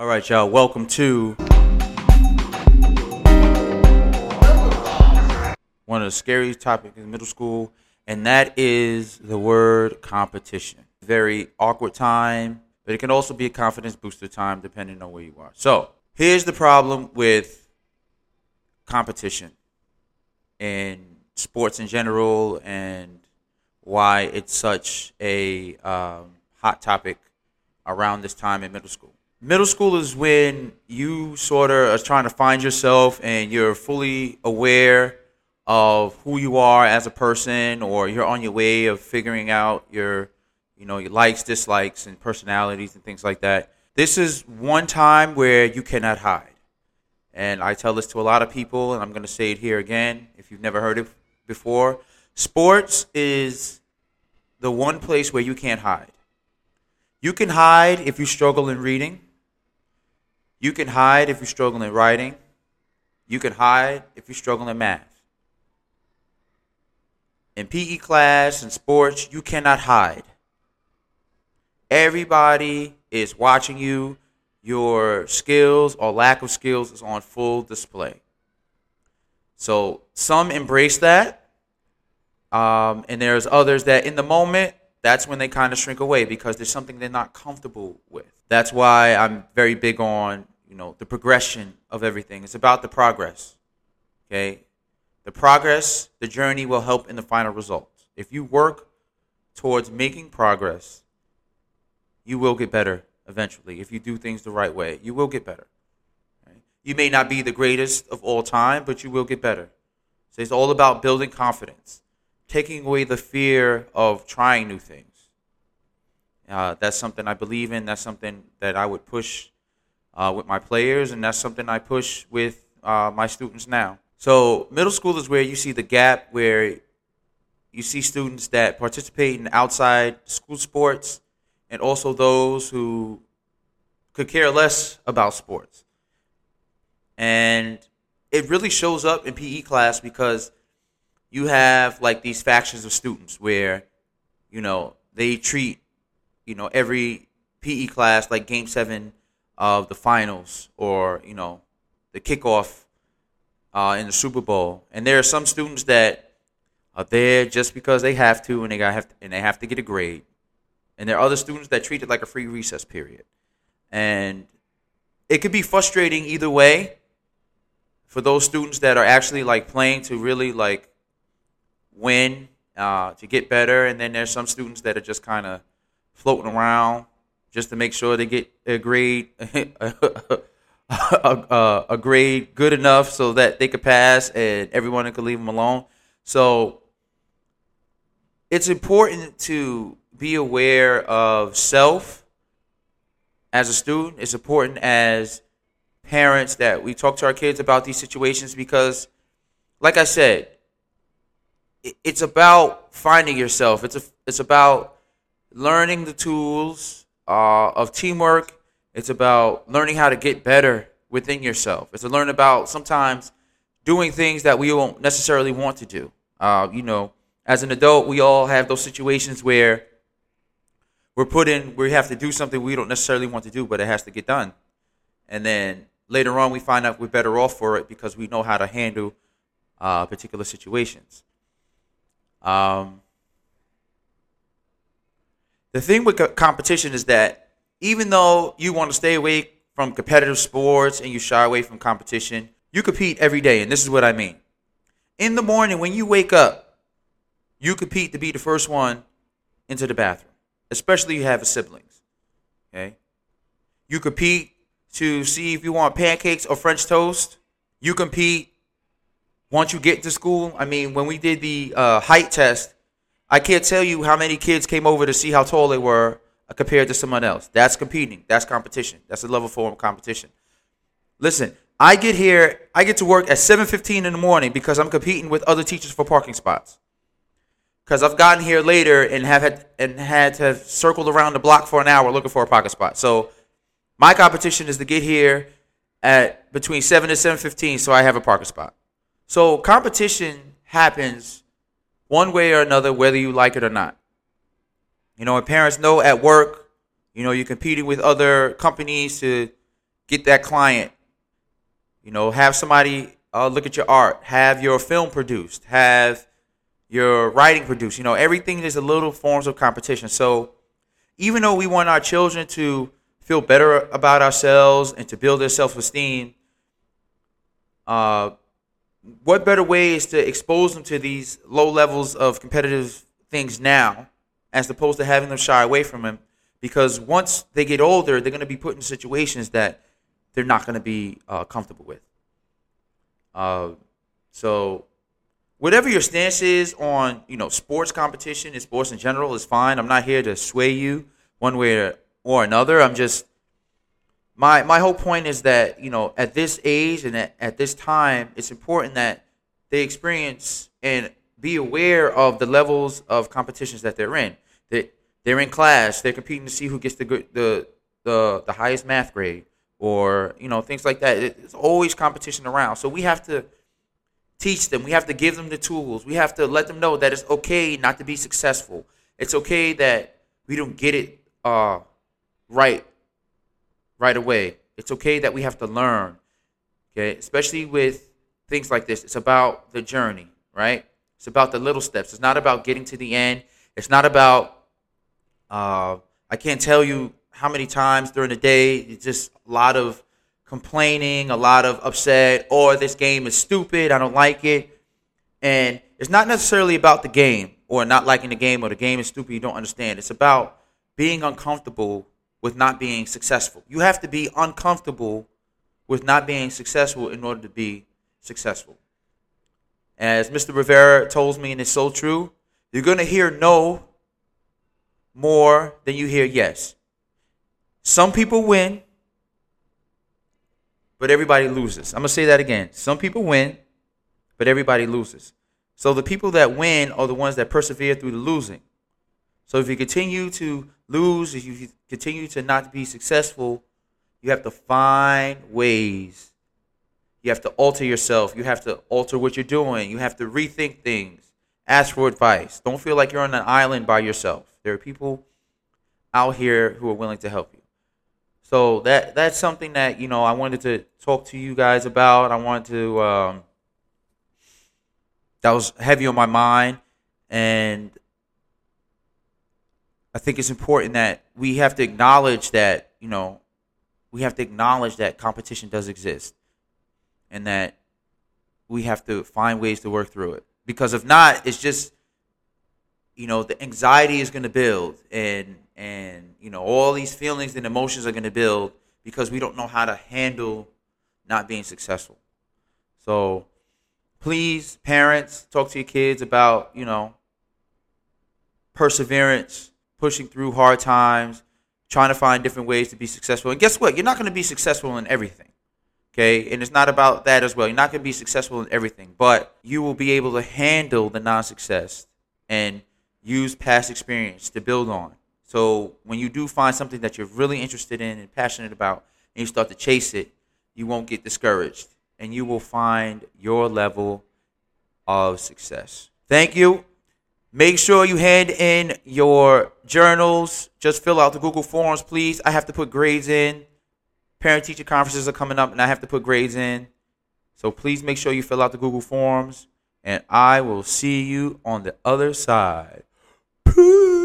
All right, y'all. Welcome to one of the scariest topics in middle school, and that is the word competition. Very awkward time, but it can also be a confidence booster time depending on where you are. So, here's the problem with competition in sports in general and why it's such a um, hot topic around this time in middle school. Middle school is when you sort of are trying to find yourself and you're fully aware of who you are as a person or you're on your way of figuring out your you know your likes dislikes and personalities and things like that. This is one time where you cannot hide. And i tell this to a lot of people and i'm going to say it here again if you've never heard it before. Sports is the one place where you can't hide. You can hide if you struggle in reading you can hide if you struggle in writing you can hide if you struggle in math in PE class and sports, you cannot hide. Everybody is watching you. Your skills or lack of skills is on full display. So some embrace that, um, and there's others that in the moment, that's when they kind of shrink away because there's something they're not comfortable with. That's why I'm very big on you know the progression of everything. It's about the progress. Okay, the progress, the journey will help in the final results. If you work towards making progress, you will get better eventually. If you do things the right way, you will get better. You may not be the greatest of all time, but you will get better. So it's all about building confidence, taking away the fear of trying new things. Uh, that's something I believe in. That's something that I would push uh, with my players, and that's something I push with uh, my students now. So middle school is where you see the gap where you see students that participate in outside school sports and also those who could care less about sports. And it really shows up in PE class because you have like these factions of students where, you know, they treat, you know, every PE class like game seven of the finals or, you know, the kickoff uh, in the Super Bowl, and there are some students that are there just because they have to, and they got have to, and they have to get a grade, and there are other students that treat it like a free recess period, and it could be frustrating either way for those students that are actually like playing to really like win uh, to get better, and then there's some students that are just kind of floating around just to make sure they get a grade a, a, grade good enough so that they could pass and everyone could leave them alone. So it's important to be aware of self as a student. It's important as parents that we talk to our kids about these situations because, like I said, it's about finding yourself. It's a, it's about learning the tools uh, of teamwork it's about learning how to get better within yourself. It's to learn about sometimes doing things that we won't necessarily want to do. Uh, you know, as an adult, we all have those situations where we're put in, we have to do something we don't necessarily want to do, but it has to get done. And then later on, we find out we're better off for it because we know how to handle uh, particular situations. Um, the thing with competition is that even though you want to stay away from competitive sports and you shy away from competition, you compete every day. And this is what I mean. In the morning, when you wake up, you compete to be the first one into the bathroom, especially if you have siblings. Okay? You compete to see if you want pancakes or French toast. You compete once you get to school. I mean, when we did the uh, height test, I can't tell you how many kids came over to see how tall they were compared to someone else. That's competing. That's competition. That's a level form of competition. Listen, I get here, I get to work at 7:15 in the morning because I'm competing with other teachers for parking spots. Because I've gotten here later and have had and had to have circled around the block for an hour looking for a parking spot. So my competition is to get here at between 7 and 7:15 so I have a parking spot. So competition happens one way or another whether you like it or not. You know, and parents know at work, you know, you're competing with other companies to get that client. You know, have somebody uh, look at your art, have your film produced, have your writing produced. You know, everything is a little forms of competition. So even though we want our children to feel better about ourselves and to build their self esteem, uh, what better way is to expose them to these low levels of competitive things now as opposed to having them shy away from them? Because once they get older, they're going to be put in situations that they're not going to be uh, comfortable with. Uh, so, whatever your stance is on you know sports competition and sports in general is fine. I'm not here to sway you one way or another. I'm just my my whole point is that you know at this age and at, at this time, it's important that they experience and be aware of the levels of competitions that they're in. That they're in class, they're competing to see who gets the the the, the highest math grade or you know things like that. It's always competition around. So we have to teach them. We have to give them the tools. We have to let them know that it's okay not to be successful. It's okay that we don't get it uh, right right away. It's okay that we have to learn. Okay, especially with things like this. It's about the journey, right? It's about the little steps. It's not about getting to the end. It's not about. Uh, I can't tell you how many times during the day, it's just a lot of complaining, a lot of upset, or this game is stupid, I don't like it. And it's not necessarily about the game or not liking the game or the game is stupid, you don't understand. It's about being uncomfortable with not being successful. You have to be uncomfortable with not being successful in order to be successful. As Mr. Rivera tells me, and it's so true, you're going to hear no more than you hear yes. Some people win, but everybody loses. I'm going to say that again. Some people win, but everybody loses. So the people that win are the ones that persevere through the losing. So if you continue to lose, if you continue to not be successful, you have to find ways. You have to alter yourself. You have to alter what you're doing. You have to rethink things. Ask for advice. Don't feel like you're on an island by yourself. There are people out here who are willing to help you. So that that's something that you know I wanted to talk to you guys about. I wanted to um, that was heavy on my mind, and I think it's important that we have to acknowledge that you know we have to acknowledge that competition does exist, and that we have to find ways to work through it. Because if not, it's just you know the anxiety is going to build and and you know all these feelings and emotions are going to build because we don't know how to handle not being successful so please parents talk to your kids about you know perseverance pushing through hard times trying to find different ways to be successful and guess what you're not going to be successful in everything okay and it's not about that as well you're not going to be successful in everything but you will be able to handle the non-success and use past experience to build on. So when you do find something that you're really interested in and passionate about, and you start to chase it, you won't get discouraged, and you will find your level of success. Thank you. Make sure you hand in your journals. Just fill out the Google Forms, please. I have to put grades in. Parent teacher conferences are coming up, and I have to put grades in. So please make sure you fill out the Google Forms, and I will see you on the other side. Peace.